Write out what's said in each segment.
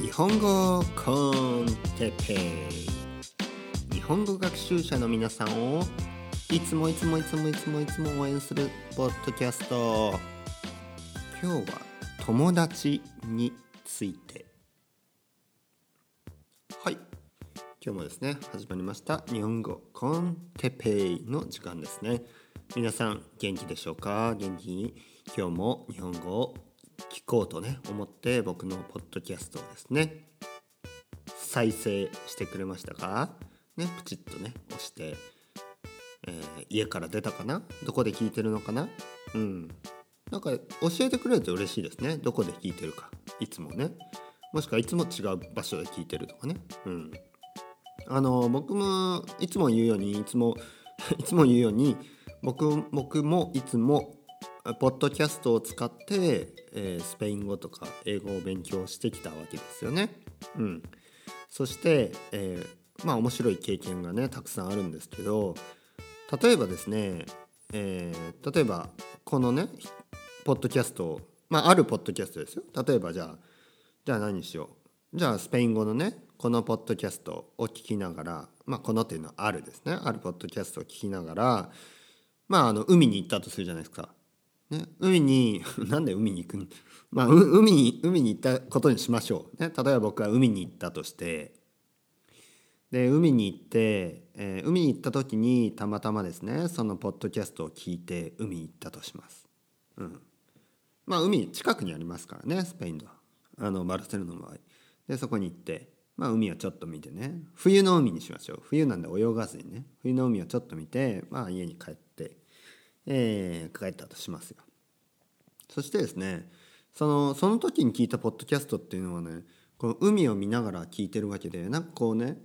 日本語コンテペイ日本語学習者の皆さんをいつもいつもいつもいつもいつも応援するポッドキャスト。今日は友達について。はい。今日もですね始まりました日本語コンテペイの時間ですね。皆さん元気でしょうか？元気？に今日も日本語を聞こうとね思って僕のポッドキャストをですね再生してくれましたか？ねプチッとね押して、えー、家から出たかな？どこで聞いてるのかな？うん。なんか教えてくれると嬉しいですね。どこで聞いてるか。いつもね。もしくはいつも違う場所で聞いてるとかね。うん。あの僕もいつも言うようにいつも いつも言うように僕僕もいつもポッドキャストを使って、えー、スペイン語とか英語を勉強してきたわけですよね。うん、そして、えー、まあ面白い経験がねたくさんあるんですけど例えばですね、えー、例えばこのねポッドキャストまああるポッドキャストですよ。例えばじゃあじゃあ何しようじゃあスペイン語のねこのポッドキャストを聞きながらまあこのっていうのはあるですねあるポッドキャストを聞きながらまああの海に行ったとするじゃないですか。ね、海に なんで海に行くんまあ海に海に行ったことにしましょう。ね、例えば僕は海に行ったとしてで海に行って、えー、海に行った時にたまたまですねそのポッドキャストを聞いて海に行ったとします。うん、まあ海近くにありますからねスペインのあのバルセロナの場合。でそこに行ってまあ海をちょっと見てね冬の海にしましょう冬なんで泳がずにね冬の海をちょっと見てまあ家に帰って、えー、帰ったとしますよそしてですねそのその時に聞いたポッドキャストっていうのはねこの海を見ながら聞いてるわけでなんかこうね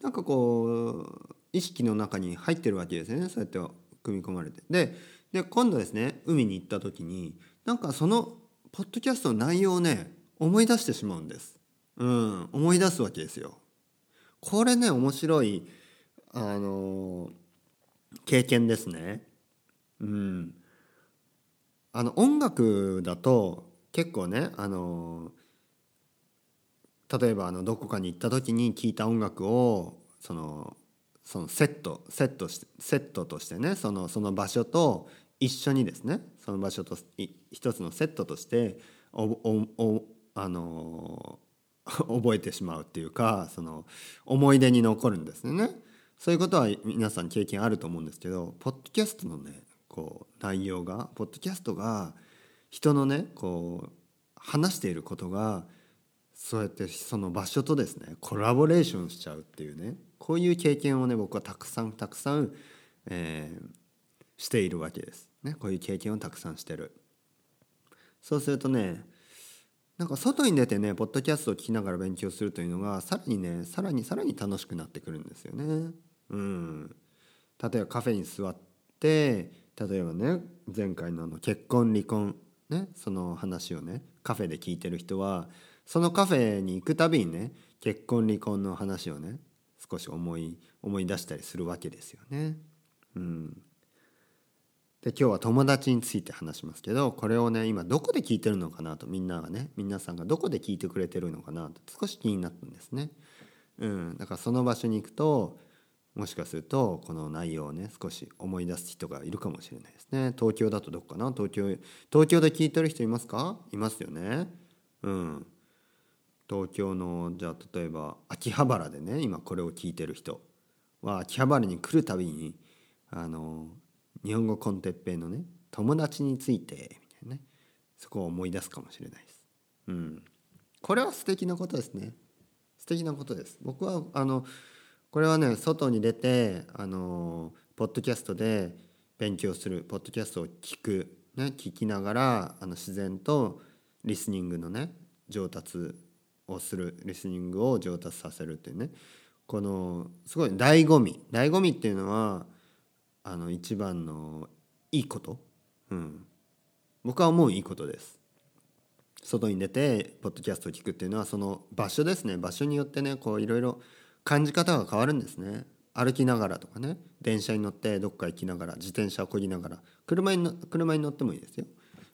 なんかこう意識の中に入ってるわけですねそうやって組み込まれてでで今度ですね海に行った時になんかそのポッドキャストの内容をね思い出してしまうんですうん、思い出すわけですよ。これね面白いあの経験ですね。うん、あの音楽だと結構ねあの例えばあのどこかに行った時に聴いた音楽をそのそのセットセットしてセットとしてねそのその場所と一緒にですねその場所と一つのセットとしておおあの 覚えてしまうっていうかその思い出に残るんですね。そういうことは皆さん経験あると思うんですけどポッドキャストのねこう内容がポッドキャストが人のねこう話していることがそうやってその場所とですねコラボレーションしちゃうっていうねこういう経験をね僕はたくさんたくさん、えー、しているわけです。ね、こういう経験をたくさんしてる。そうするとねなんか外に出てねポッドキャストを聞きながら勉強するというのがさらにねさらにさらに楽しくなってくるんですよね。うん、例えばカフェに座って例えばね前回のあの結婚離婚ねその話をねカフェで聞いてる人はそのカフェに行くたびにね結婚離婚の話をね少し思い思い出したりするわけですよね。うん、で今日は友達について話しますけどこれをね今どこで聞いてるのかなとみんながね皆さんがどこで聞いてくれてるのかなと少し気になったんですね。うん、だからその場所に行くともしかするとこの内容をね少し思い出す人がいるかもしれないですね。東京だとどこかな？東京東京で聞いてる人いますか？いますよね。うん。東京のじゃあ例えば秋葉原でね今これを聞いてる人は秋葉原に来るたびにあの日本語コンテッペイのね友達についてみたいなねそこを思い出すかもしれないです。うん、これは素敵なことですね。素敵なことです。僕はあのこれはね外に出てあのポッドキャストで勉強するポッドキャストを聞く、ね、聞きながらあの自然とリスニングのね上達をするリスニングを上達させるっていうねこのすごい醍醐味。醍醐味っていうのはあの一番のいいこと、うん、僕は思ういいことです。外に出てポッドキャストを聞くっていうのはその場所ですね。場所によってねこういろいろ感じ方が変わるんですね。歩きながらとかね。電車に乗ってどっか行きながら自転車をこぎながら。車に車に乗ってもいいですよ、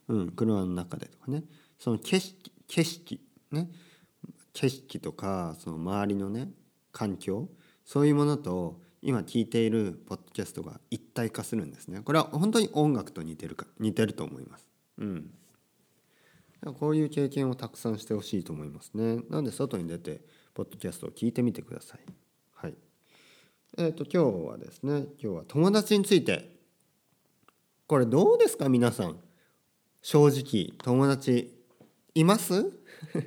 うん、車の中でとかね。その景色景色ね。景色とかその周りのね環境。そういうものと今聞いているポッドキャストが一体化するんですね。これは本当に音楽と似てるか似てると思います。うん。こういう経験をたくさんしてほしいと思いますね。なので外に出てポッドキャストを聞いてみてください。はい。えっ、ー、と今日はですね今日は友達について。これどうですか皆さん。正直友達います？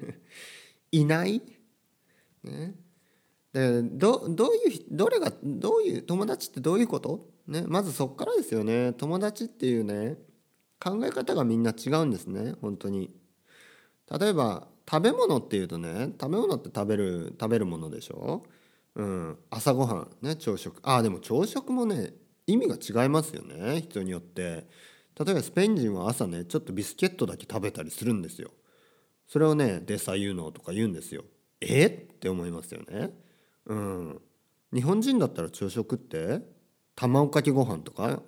いない、ね、でどどういうどれがどういう友達ってどういうこと、ね、まずそっからですよね。友達っていうね考え方がみんな違うんですね本当に。例えば食べ物っていうとね食べ物って食べる食べるものでしょ？うん、朝ごはんね朝食。ああでも朝食もね意味が違いますよね人によって。例えばスペイン人は朝ねちょっとビスケットだけ食べたりするんですよ。それをねデサユーノとか言うんですよ。え？って思いますよね。うん。日本人だったら朝食って卵かけご飯とか？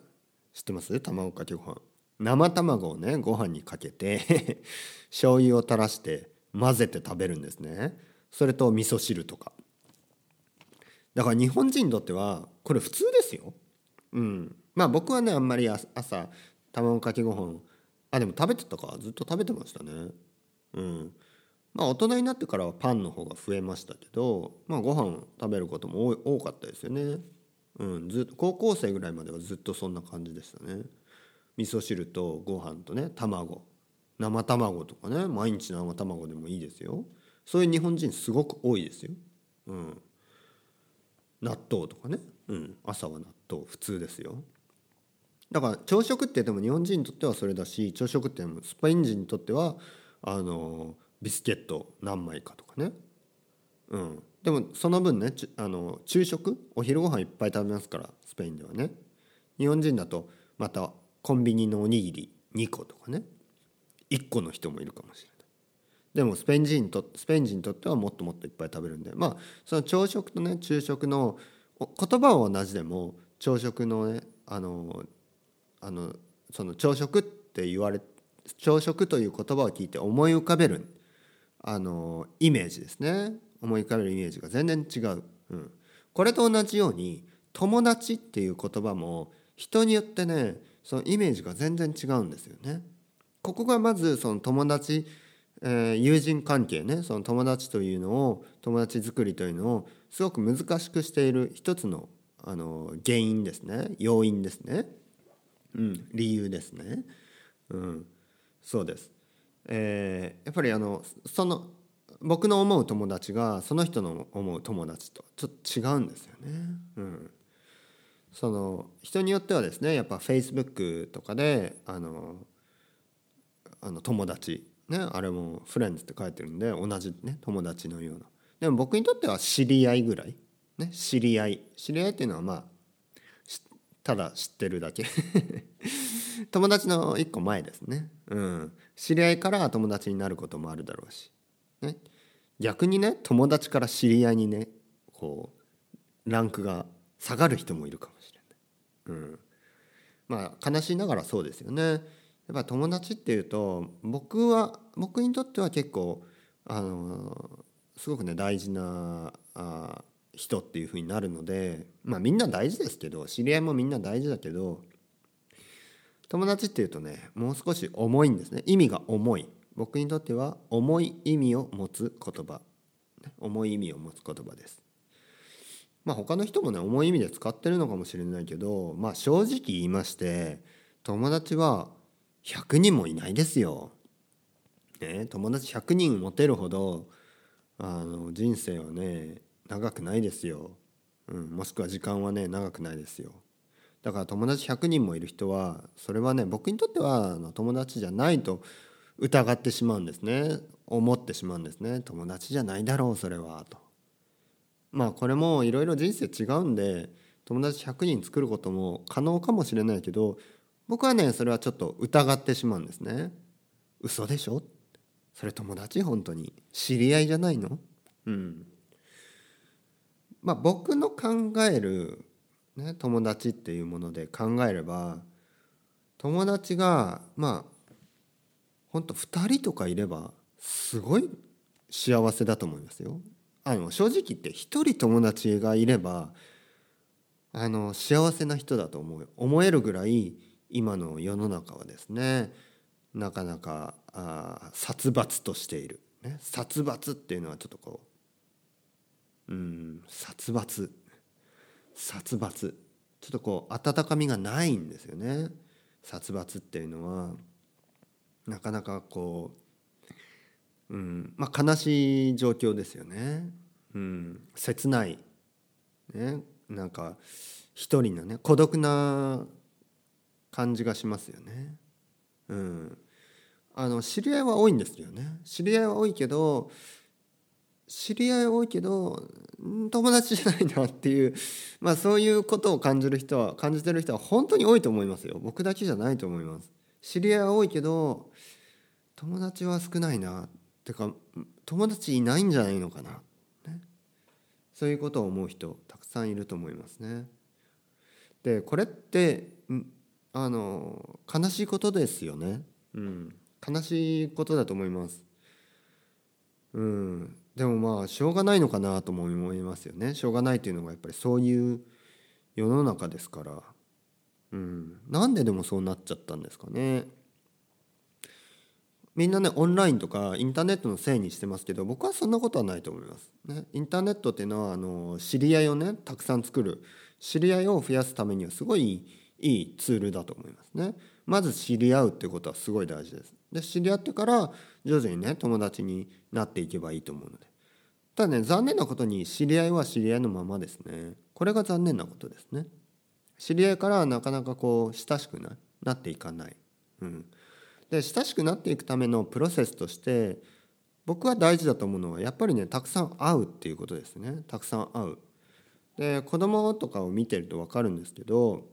知ってます？卵かけご飯。生卵をねご飯にかけて 醤油を垂らして混ぜて食べるんですね。それと味噌汁とか。だから日本人にとってはこれ普通ですよ。うん。まあ僕はねあんまり朝卵かけご飯あでも食べてたかずっと食べてましたね。うん。まあ大人になってからはパンの方が増えましたけどまあご飯食べることも多かったですよね。うん。ずっと高校生ぐらいまではずっとそんな感じでしたね。味噌汁とご飯とね卵。生卵とかね毎日生卵でもいいですよ。そういう日本人すごく多いですよ。うん。納豆とかね、うん、朝は納豆普通ですよ。だから朝食って言っても日本人にとってはそれだし朝食ってスペイン人にとってはあのビスケット何枚かとかね、うん、でもその分ねあの昼食？お昼ご飯いっぱい食べますからスペインではね。日本人だとまたコンビニのおにぎり2個とかね。1個の人もいるかもしれない。でもスペイン人とスペイン人にとってはもっともっといっぱい食べるんで。まあその朝食とね昼食の言葉は同じでも朝食のねあのあのその朝食って言われ朝食という言葉を聞いて思い浮かべるあのイメージですね。思い浮かべるイメージが全然違う、うん、これと同じように友達っていう言葉も人によってねそのイメージが全然違うんですよね。ここがまずその友達えー、友人関係ね。その友達というのを友達作りというのをすごく難しくしている一つのあの原因ですね。要因ですね、うん、理由ですね、うん、そうです、えー、やっぱりあのその僕の思う友達がその人の思う友達とちょっと違うんですよね。うん、その人によってはですねやっぱ Facebook とかであのあの友達ねあれもフレンズって書いてるんで同じね友達のような。でも僕にとっては知り合いぐらいね知り合い。知り合いっていうのはまあただ知ってるだけ。友達の一個前ですね。うん。知り合いから友達になることもあるだろうし。ね。逆にね友達から知り合いにねこうランクが下がる人もいるかもしれない、うん、まあ悲しいながらそうですよね。やっぱ友達っていうと僕は僕にとっては結構あのすごくね大事なあ人っていうふうになるのでまあみんな大事ですけど知り合いもみんな大事だけど友達っていうとねもう少し重いんですね。意味が重い。僕にとっては重い意味を持つ言葉。重い意味を持つ言葉です。まあ他の人もね重い意味で使ってるのかもしれないけどまあ正直言いまして友達は100人もいないですよ。ね、友達100人持てるほどあの人生はね長くないですよ、うん、もしくは時間はね長くないですよ。だから友達100人もいる人はそれはね僕にとってはあの友達じゃないと疑ってしまうんですね。思ってしまうんですね。友達じゃないだろうそれはと。まあこれもいろいろ人生違うんで友達100人作ることも可能かもしれないけど僕はねそれはちょっと疑ってしまうんですね。嘘でしょ？それ友達？本当に？知り合いじゃないの？うん。まあ僕の考える、ね、友達っていうもので考えれば友達がまあ本当2人とかいればすごい幸せだと思いますよ。あの正直言って一人友達がいればあの幸せな人だと思う思えるぐらい今の世の中はですねなかなかあ殺伐としている、ね、殺伐っていうのはちょっとこううん殺伐。殺伐。ちょっとこう温かみがないんですよね。殺伐っていうのは。なかなかこう、うんまあ、悲しい状況ですよね、うん、切ない、ね、なんか一人のね孤独な感じがしますよね。うん、あの知り合いは多いんですよね。知り合いは多いけど知り合いは多いけど友達じゃないなっていう、まあ、そういうことを感じる人は感じてる人は本当に多いと思いますよ。僕だけじゃないと思います。知り合いは多いけど友達は少ないなってか友達いないんじゃないのかな、ね、そういうことを思う人たくさんいると思いますね。でこれってあの悲しいことですよね、うん、悲しいことだと思います。うん、でもまあしょうがないのかなとも思いますよね。しょうがないというのがやっぱりそういう世の中ですから、うん、なんででもそうなっちゃったんですかね。みんなねオンラインとかインターネットのせいにしてますけど僕はそんなことはないと思います。ね、インターネットっていうのはあの知り合いをねたくさん作る。知り合いを増やすためにはすごいいいツールだと思いますね。まず知り合うっていうことはすごい大事です。で知り合ってから徐々にね友達になっていけばいいと思うので。ただね残念なことに知り合いは知り合いのままですね。これが残念なことですね。知り合いからなかなかこう親しくななっていかない。うん、で親しくなっていくためのプロセスとして僕は大事だと思うのはやっぱりねたくさん会うっていうことですねたくさん会う。で子供とかを見てると分かるんですけど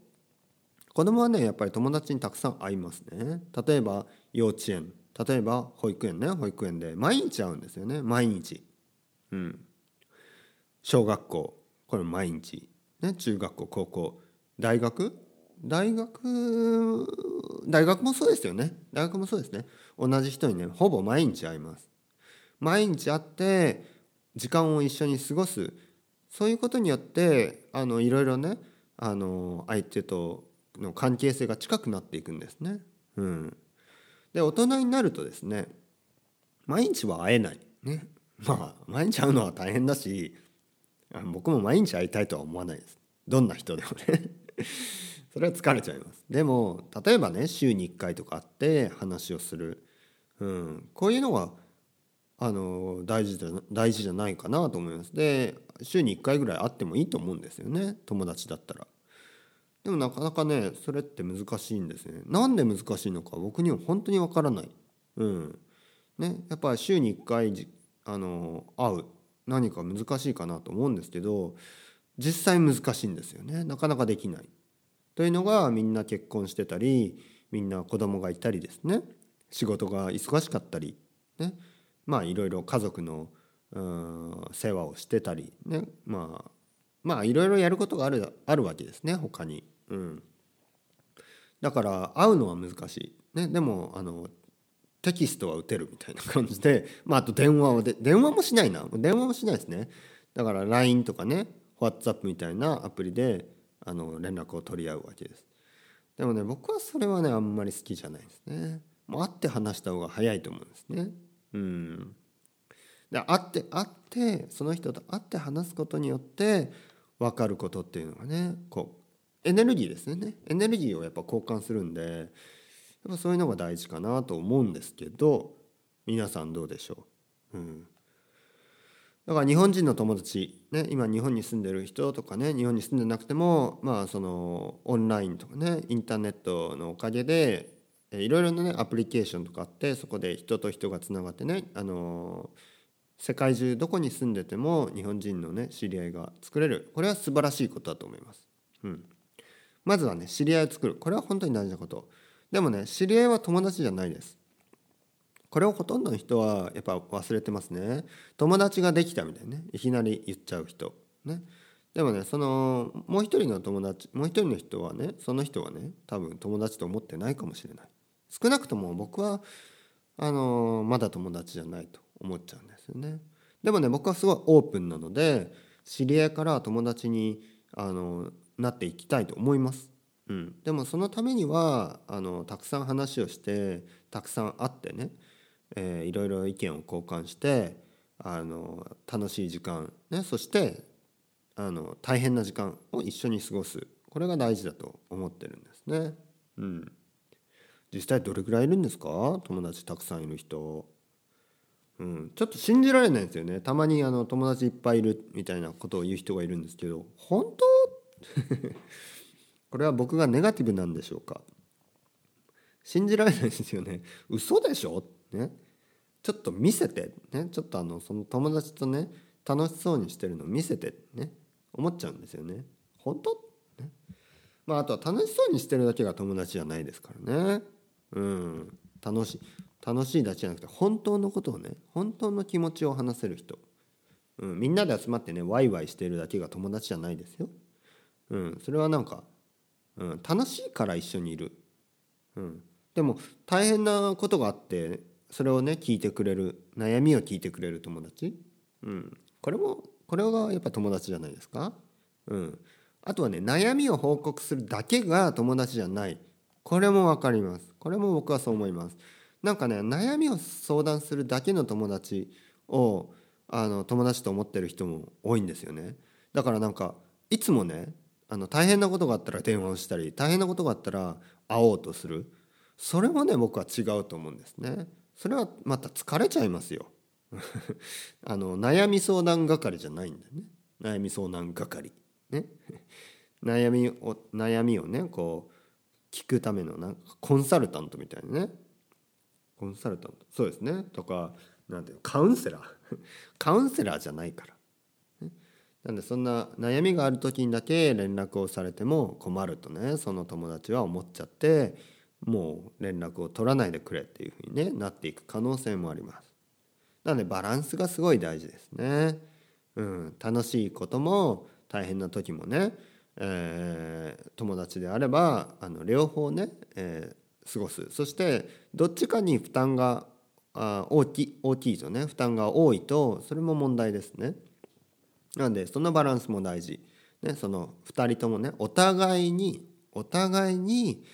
子供はねやっぱり友達にたくさん会いますね。例えば幼稚園。例えば保育園ね。保育園で毎日会うんですよね。毎日。うん。小学校。これ毎日。ね中学校高校。大学？大学？大学もそうですよね。大学もそうですね。同じ人にねほぼ毎日会います。毎日会って時間を一緒に過ごす。そういうことによってあのいろいろねあの相手との関係性が近くなっていくんですね。うん、で大人になるとですね毎日は会えない。ね、まあ毎日会うのは大変だし僕も毎日会いたいとは思わないです。どんな人でもね それは疲れちゃいます。でも例えばね週に1回とか会って話をする、うん、こういうのがあの大事だ大事じゃないかなと思います。で週に1回ぐらい会ってもいいと思うんですよね友達だったら。でもなかなかねそれって難しいんですね。なんで難しいのか僕には本当にわからない。うん。ねやっぱり週に1回あの会う何か難しいかなと思うんですけど実際難しいんですよね。なかなかできない。というのがみんな結婚してたりみんな子供がいたりですね。仕事が忙しかったりね。まあいろいろ家族の世話をしてたりね。まあまあいろいろやることがあるあるわけですね他に。うん、だから会うのは難しい、ね、でもあのテキストは打てるみたいな感じで、まあ、あと電話はで電話もしないな。電話もしないですね。だから LINE とかね WhatsApp みたいなアプリであの連絡を取り合うわけです。でもね僕はそれはねあんまり好きじゃないですね。もう会って話した方が早いと思うんですね。うん。で会って会ってその人と会って話すことによって分かることっていうのがねこうエネルギーですね。エネルギーをやっぱ交換するんでやっぱそういうのが大事かなと思うんですけど皆さんどうでしょう、うん、だから日本人の友達、ね、今日本に住んでる人とかね日本に住んでなくてもまあそのオンラインとかねインターネットのおかげでいろいろなねアプリケーションとかあってそこで人と人がつながってねあの世界中どこに住んでても日本人のね知り合いが作れる。これは素晴らしいことだと思います。うん、まずはね知り合いを作る。これは本当に大事なこと。でもね知り合いは友達じゃないです。これをほとんどの人はやっぱ忘れてますね。友達ができたみたいなねいきなり言っちゃう人。ね。でもねそのもう一人の友達もう一人の人はねその人はね多分友達と思ってないかもしれない。少なくとも僕はあのまだ友達じゃないと思っちゃう。んよね。でもね僕はすごいオープンなので知り合いから友達にあのなっていきたいと思います。うん、でもそのためにはあのたくさん話をしてたくさん会ってね、えー、いろいろ意見を交換してあの楽しい時間、ね、そしてあの大変な時間を一緒に過ごすこれが大事だと思ってるんですね。うん、実際どれくらいいるんですか？友達たくさんいる人。うん、ちょっと信じられないですよね。たまにあの友達いっぱいいるみたいなことを言う人がいるんですけど。本当？これは僕がネガティブなんでしょうか？信じられないですよね。嘘でしょ？ね？ちょっと見せて。ね？ちょっとあのその友達とね楽しそうにしてるの見せてね。思っちゃうんですよね。本当？ね？まああとは楽しそうにしてるだけが友達じゃないですからね。うん。楽しい。楽しいだけじゃなくて本当のことをね本当の気持ちを話せる人、うん、みんなで集まってねワイワイしてるだけが友達じゃないですよ、うん、それはなんか、うん、楽しいから一緒にいる、うん、でも大変なことがあってそれをね聞いてくれる悩みを聞いてくれる友達、うん、これもこれがやっぱ友達じゃないですか、うん、あとはね悩みを報告するだけが友達じゃない。これも分かります。これも僕はそう思います。なんかね悩みを相談するだけの友達をあの友達と思ってる人も多いんですよね。だからなんかいつもねあの大変なことがあったら電話をしたり大変なことがあったら会おうとする。それもね僕は違うと思うんですね。それはまた疲れちゃいますよ。あの悩み相談係じゃないんだよね。悩み相談係。ね。悩みを悩みをねこう聞くためのなんかコンサルタントみたいなね。コンサルタント。そうですね。とかなんていうのカウンセラー。カウンセラーじゃないから、なんでそんな悩みがある時にだけ連絡をされても困るとねその友達は思っちゃってもう連絡を取らないでくれっていうふうに、ね、なっていく可能性もあります。なのでバランスがすごい大事ですね。うん、楽しいことも大変な時もね、えー、友達であればあの両方ね、えー、過ごすそしてどっちかに負担が大きい大きいとね負担が多いとそれも問題ですね。なのでそのバランスも大事。ね、その2人ともねお互いにお互いに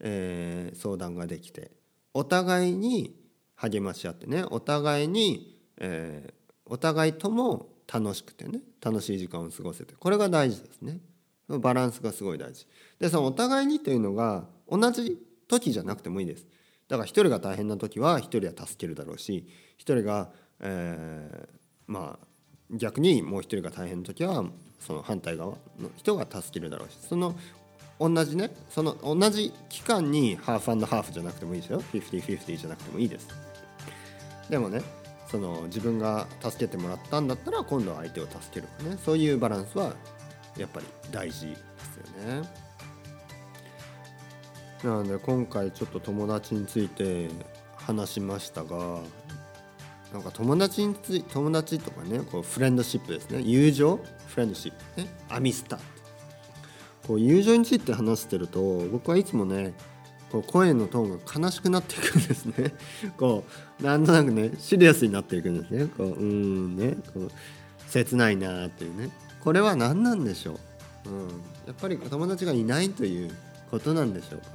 えー、相談ができてお互いに励まし合ってねお互いに、えー、お互いとも楽しくてね楽しい時間を過ごせてこれが大事ですねバランスがすごい大事でそのお互いにというのが同じ時じゃなくてもいいです。だから一人が大変な時は一人は助けるだろうし一人が、えー、まあ逆にもう一人が大変な時はその反対側の人が助けるだろうしその同じねその同じ期間にハーフハーフじゃなくてもいいですよ。50-50じゃなくてもいいです。でもねその自分が助けてもらったんだったら今度は相手を助けるね。そういうバランスはやっぱり大事ですよね。なので今回ちょっと友達について話しましたがなんか友達につい友達とかねこうフレンドシップですね。友情？フレンドシップ。ねアミスタこう友情について話してると僕はいつもねこう声のトーンが悲しくなっていくんですね。こうなんとなくねシリアスになっていくんですね。こううんね。こう切ないなっていうね。これは何なんでしょう、うん、やっぱり友達がいないということなんでしょうか、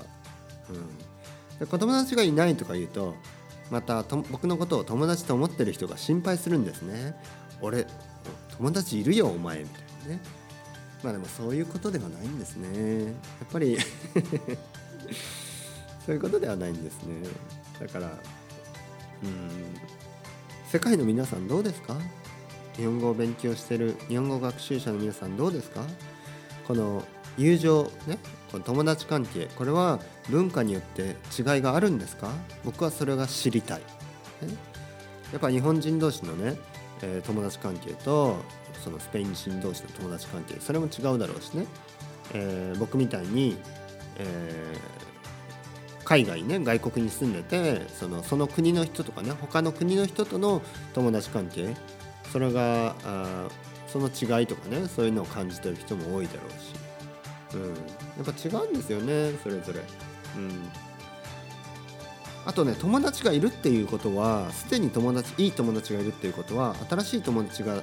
うん、で子供達がいないとか言うとまた僕のことを友達と思ってる人が心配するんですね。俺友達いるよお前みたいなね。まあでもそういうことではないんですね。やっぱり そういうことではないんですね。だからうん。世界の皆さんどうですか？日本語を勉強してる日本語学習者の皆さんどうですか？この友情ねこの友達関係これは文化によって違いがあるんですか？僕はそれが知りたい、ね、やっぱ日本人同士のね、えー、友達関係とそのスペイン人同士の友達関係それも違うだろうしね、えー、僕みたいに、えー、海外ね外国に住んでてそのその国の人とかね他の国の人との友達関係それがあその違いとかねそういうのを感じてる人も多いだろうし、うん、やっぱ違うんですよねそれぞれ。うんあとね友達がいるっていうことはすでに友達いい友達がいるっていうことは新しい友達が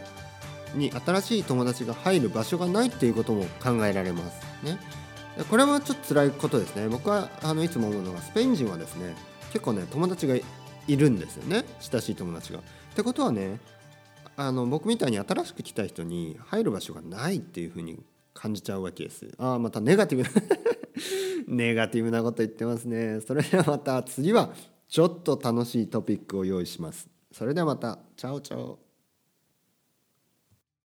に新しい友達が入る場所がないっていうことも考えられますね。これはちょっと辛いことですね。僕はあのいつも思うのがスペイン人はですね結構ね友達がいるんですよね親しい友達が。ってことはねあの僕みたいに新しく来た人に入る場所がないっていうふうに感じちゃうわけです。ああまたネガティブ ネガティブなこと言ってますね。それではまた次はちょっと楽しいトピックを用意します。それではまたチャオチャオ。